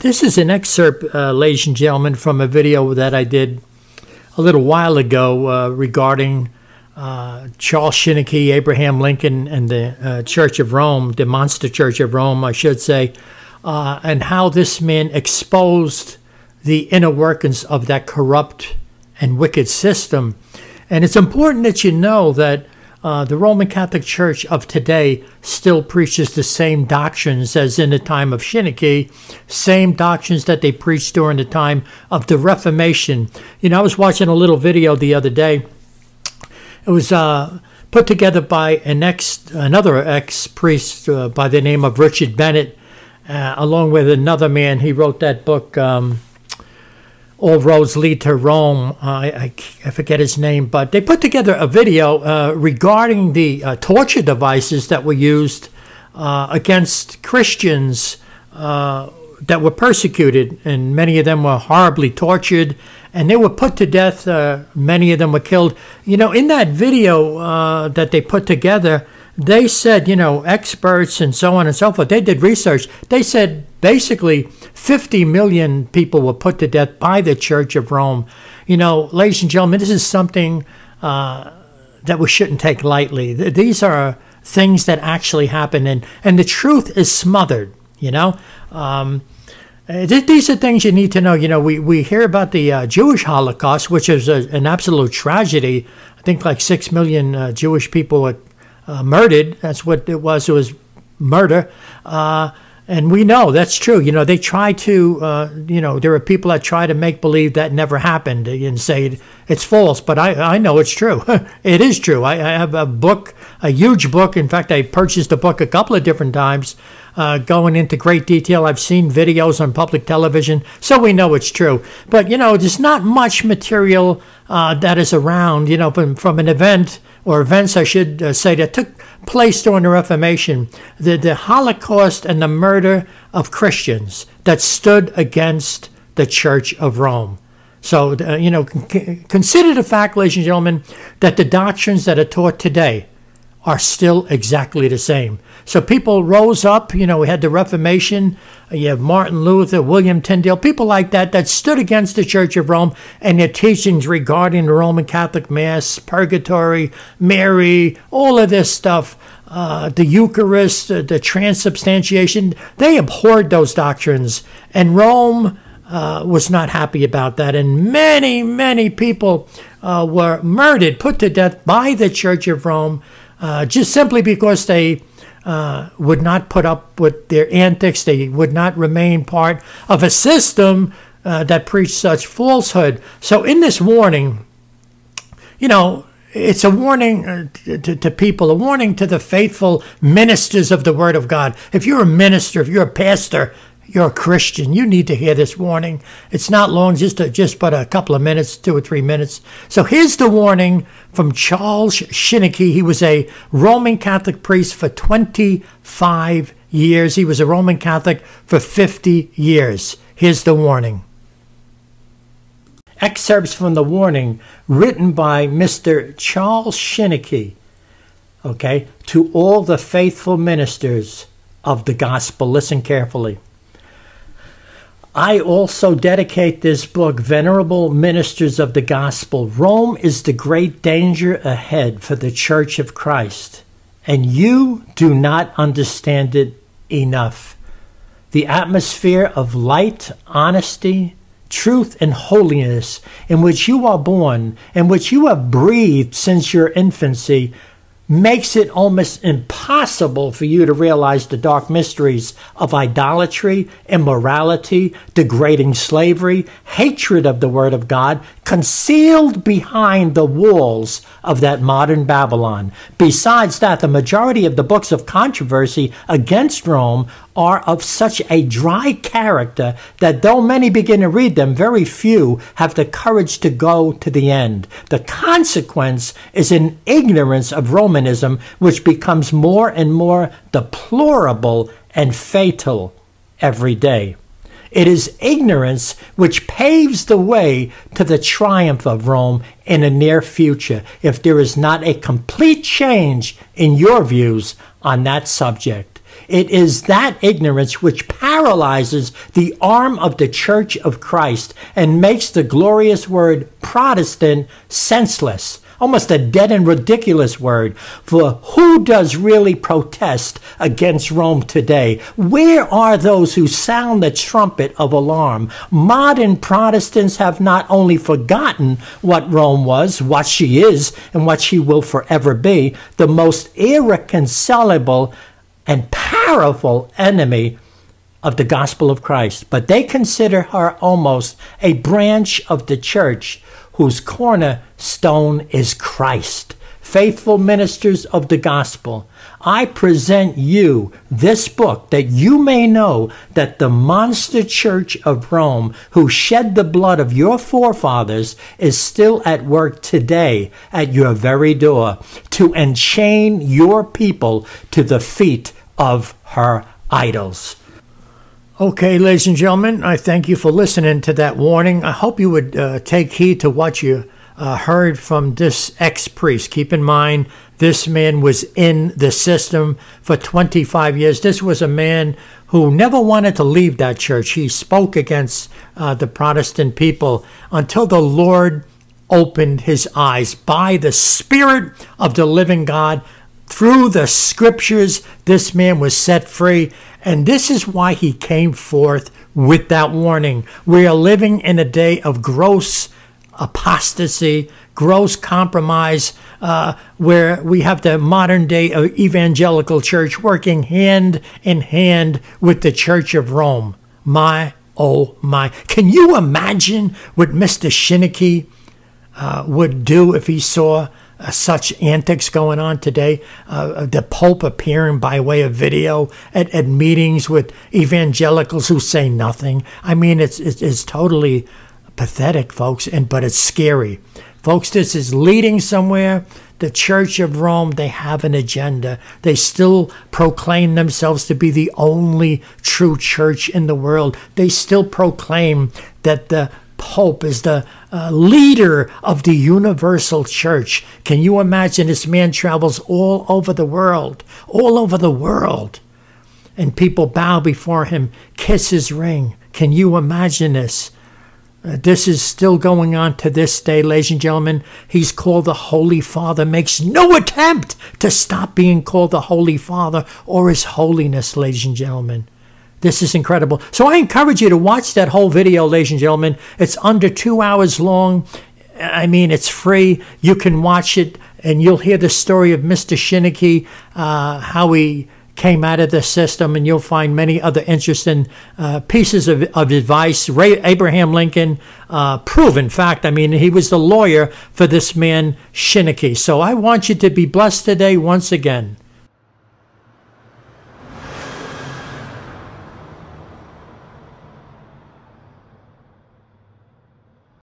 This is an excerpt, uh, ladies and gentlemen, from a video that I did a little while ago uh, regarding uh, Charles Chiniquy, Abraham Lincoln, and the uh, Church of Rome, the monster Church of Rome, I should say, uh, and how this man exposed the inner workings of that corrupt and wicked system. And it's important that you know that uh, the Roman Catholic Church of today still preaches the same doctrines as in the time of Chiniquy, same doctrines that they preached during the time of the Reformation. You know, I was watching a little video the other day. It was uh, put together by an ex, another ex priest uh, by the name of Richard Bennett, uh, along with another man. He wrote that book. Um, all roads lead to Rome. Uh, I, I, forget his name, but they put together a video uh, regarding the uh, torture devices that were used uh, against Christians uh, that were persecuted, and many of them were horribly tortured, and they were put to death. Uh, many of them were killed. You know, in that video that they put together, they said, you know, experts and so on and so forth, they did research. They said basically 50 million people were put to death by the Church of Rome. You know, ladies and gentlemen, this is something uh, that we shouldn't take lightly. These are things that actually happen, and, and the truth is smothered, you know. Um, uh, these are things you need to know. You know, we, we hear about the uh, Jewish Holocaust, which is a, an absolute tragedy. I think like six million uh, Jewish people were uh, murdered. That's what it was. It was murder. And we know that's true. You know, they try to, uh, you know, there are people that try to make believe that never happened and say it's false, but I, I know it's true. it is true. I, I, have a book, a huge book. In fact, I purchased a book a couple of different times, uh, going into great detail. I've seen videos on public television, so we know it's true. But, you know, there's not much material uh, that is around, you know, from, from an event or events, I should uh, say, that took place during the Reformation, the, the Holocaust and the murder of Christians that stood against the Church of Rome. So, uh, you know, consider the fact, ladies and gentlemen, that the doctrines that are taught today are still exactly the same. So people rose up, you know, we had the Reformation, you have Martin Luther, William Tyndale, people like that that stood against the Church of Rome and their teachings regarding the Roman Catholic Mass, purgatory, Mary, all of this stuff, uh, the Eucharist, uh, the transubstantiation, they abhorred those doctrines. And Rome uh, was not happy about that. And many, many people uh, were murdered, put to death by the Church of Rome uh, just simply because they uh, would not put up with their antics. They would not remain part of a system uh, that preached such falsehood. So, in this warning, you know, it's a warning uh, to, to, people, a warning to the faithful ministers of the Word of God. If you're a minister, if you're a pastor, you're a Christian. You need to hear this warning. It's not long, just a, just but a couple of minutes, two or three minutes. So here's the warning from Charles Chiniquy. He was a Roman Catholic priest for 25 years. He was a Roman Catholic for 50 years. Here's the warning. Excerpts from the warning written by Mr. Charles Chiniquy, okay, to all the faithful ministers of the gospel. Listen carefully. I also dedicate this book, Venerable Ministers of the Gospel. Rome is the great danger ahead for the Church of Christ, and you do not understand it enough. The atmosphere of light, honesty, truth, and holiness in which you are born, in which you have breathed since your infancy, makes it almost impossible for you to realize the dark mysteries of idolatry, immorality, degrading slavery, hatred of the Word of God, concealed behind the walls of that modern Babylon. Besides that, the majority of the books of controversy against Rome are of such a dry character that though many begin to read them, very few have the courage to go to the end. The consequence is an ignorance of Romanism which becomes more and more deplorable and fatal every day. It is ignorance which paves the way to the triumph of Rome in the near future if there is not a complete change in your views on that subject. It is that ignorance which paralyzes the arm of the Church of Christ and makes the glorious word Protestant senseless almost a dead and ridiculous word. For who does really protest against Rome today? Where are those who sound the trumpet of alarm? Modern Protestants have not only forgotten what Rome was, what she is, and what she will forever be, the most irreconcilable and powerful enemy of the gospel of Christ, but they consider her almost a branch of the church whose cornerstone is Christ. Faithful ministers of the gospel, I present you this book that you may know that the monster church of Rome, who shed the blood of your forefathers, is still at work today at your very door to enchain your people to the feet of her idols. Okay, ladies and gentlemen, I thank you for listening to that warning. I hope you would uh, take heed to what you uh, heard from this ex priest. Keep in mind, this man was in the system for 25 years. This was a man who never wanted to leave that church. He spoke against uh, the Protestant people until the Lord opened his eyes by the Spirit of the living God. Through the scriptures, this man was set free and this is why he came forth with that warning. We are living in a day of gross apostasy, gross compromise, uh, where we have the modern day evangelical church working hand in hand with the Church of Rome. My, oh my. Can you imagine what Mr. Chiniquy uh, would do if he saw uh, such antics going on today. Uh, uh, the Pope appearing by way of video at, at meetings with evangelicals who say nothing. I mean, it's, it's, it's totally pathetic, folks, and but it's scary. Folks, this is leading somewhere. The Church of Rome, they have an agenda. They still proclaim themselves to be the only true church in the world. They still proclaim that the Pope is the uh, leader of the universal church. Can you imagine this man travels all over the world, all over the world, and people bow before him, kiss his ring. Can you imagine this? Uh, this is still going on to this day, ladies and gentlemen. He's called the Holy Father, makes no attempt to stop being called the Holy Father or His holiness, ladies and gentlemen. This is incredible. So I encourage you to watch that whole video, ladies and gentlemen. It's under two hours long. I mean, it's free. You can watch it and you'll hear the story of Mr. Chiniquy, uh, how he came out of the system, and you'll find many other interesting uh, pieces of, of advice. Ray, Abraham Lincoln, uh, proven fact. I mean, he was the lawyer for this man, Chiniquy. So I want you to be blessed today once again.